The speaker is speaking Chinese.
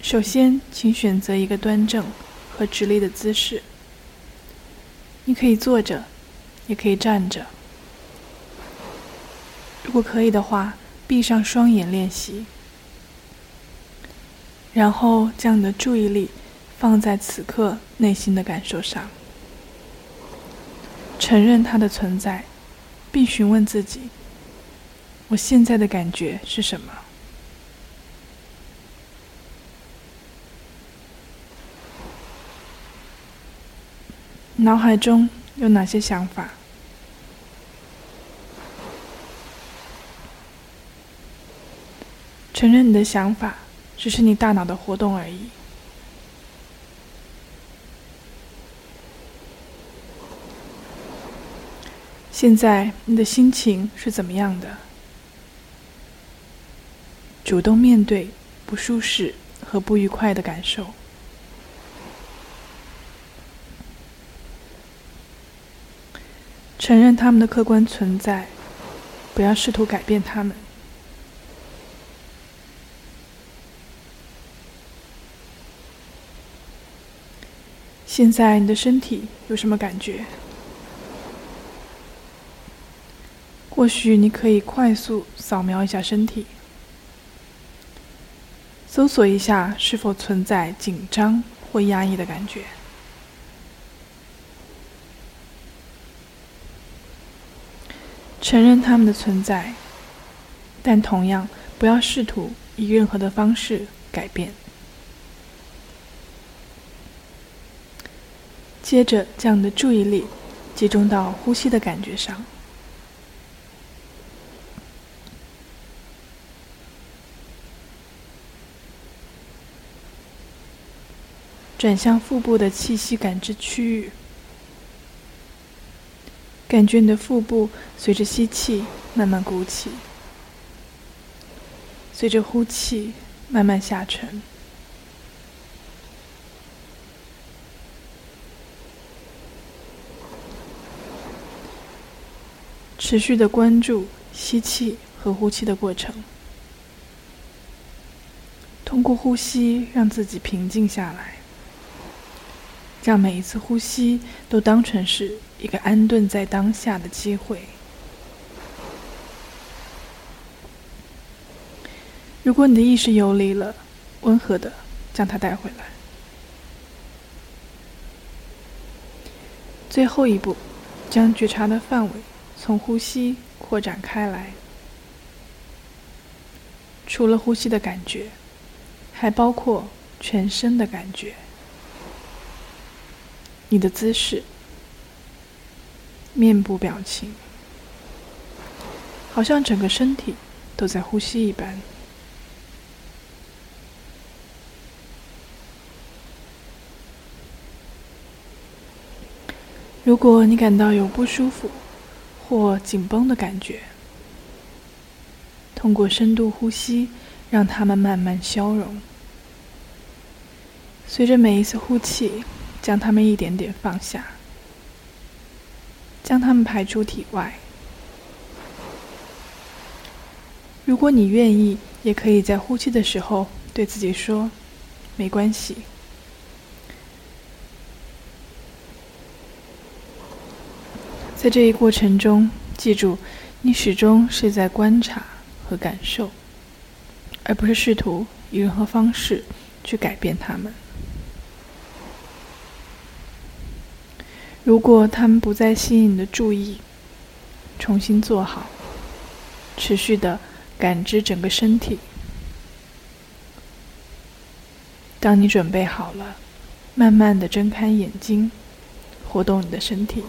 首先，请选择一个端正和直立的姿势。你可以坐着，也可以站着。如果可以的话，闭上双眼练习，然后将你的注意力放在此刻内心的感受上，承认它的存在，并询问自己：我现在的感觉是什么？脑海中有哪些想法？承认你的想法只是你大脑的活动而已。现在你的心情是怎么样的？主动面对不舒适和不愉快的感受。承认他们的客观存在，不要试图改变他们。现在你的身体有什么感觉？或许你可以快速扫描一下身体，搜索一下是否存在紧张或压抑的感觉。承认他们的存在，但同样不要试图以任何的方式改变。接着，将你的注意力集中到呼吸的感觉上，转向腹部的气息感知区域。感觉你的腹部随着吸气慢慢鼓起，随着呼气慢慢下沉。持续的关注吸气和呼气的过程，通过呼吸让自己平静下来，将每一次呼吸都当成是。一个安顿在当下的机会。如果你的意识游离了，温和的将它带回来。最后一步，将觉察的范围从呼吸扩展开来。除了呼吸的感觉，还包括全身的感觉，你的姿势。面部表情，好像整个身体都在呼吸一般。如果你感到有不舒服或紧绷的感觉，通过深度呼吸，让它们慢慢消融。随着每一次呼气，将它们一点点放下。将它们排出体外。如果你愿意，也可以在呼气的时候对自己说：“没关系。”在这一过程中，记住，你始终是在观察和感受，而不是试图以任何方式去改变它们。如果他们不再吸引你的注意，重新做好，持续的感知整个身体。当你准备好了，慢慢的睁开眼睛，活动你的身体。